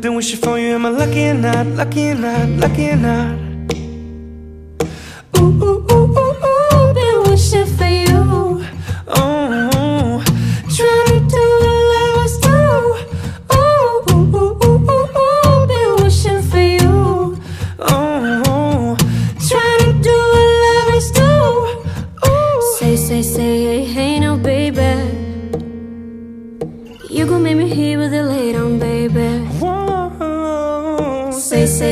Been wishing for you, am I lucky or not, lucky or not, lucky or not? Ooh, ooh, ooh, ooh, ooh, been wishing for you. Oh, Trying to do what lovers do. Ooh, ooh, ooh, ooh, ooh, been wishing for you. oh, Trying to do what lovers do. Ooh. Say, say, say, hey, now, baby. You gon' make me hear with it later on, baby.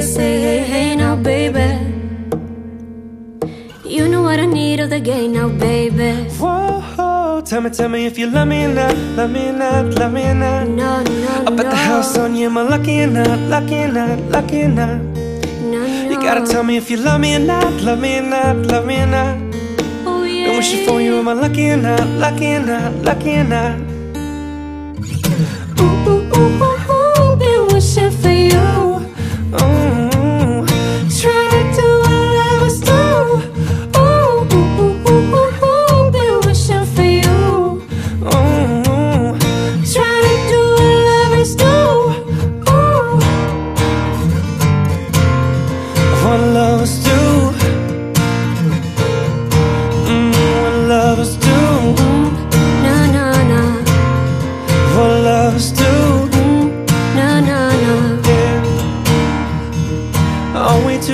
Say, hey, hey, now, baby. You know what I need of the game now, baby. Whoa, tell me, tell me if you love me or not, love me or not, love me or not. No, no, Up no. at the house on you, am I lucky or not, lucky or not, lucky or not? No, no. You gotta tell me if you love me or not, love me or not, love me or not. Oh, yeah. Been wishing for you, am I lucky or not, lucky or not, lucky or not? Ooh, ooh, ooh,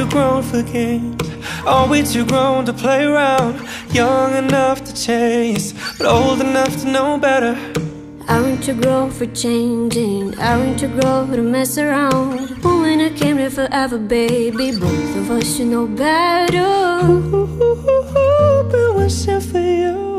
too grown for games Are we too grown to play around? Young enough to chase But old enough to know better Aren't too grown for changing Aren't too grown to mess around But When I came here forever, baby Both of us should know better Ooh, been wishing for you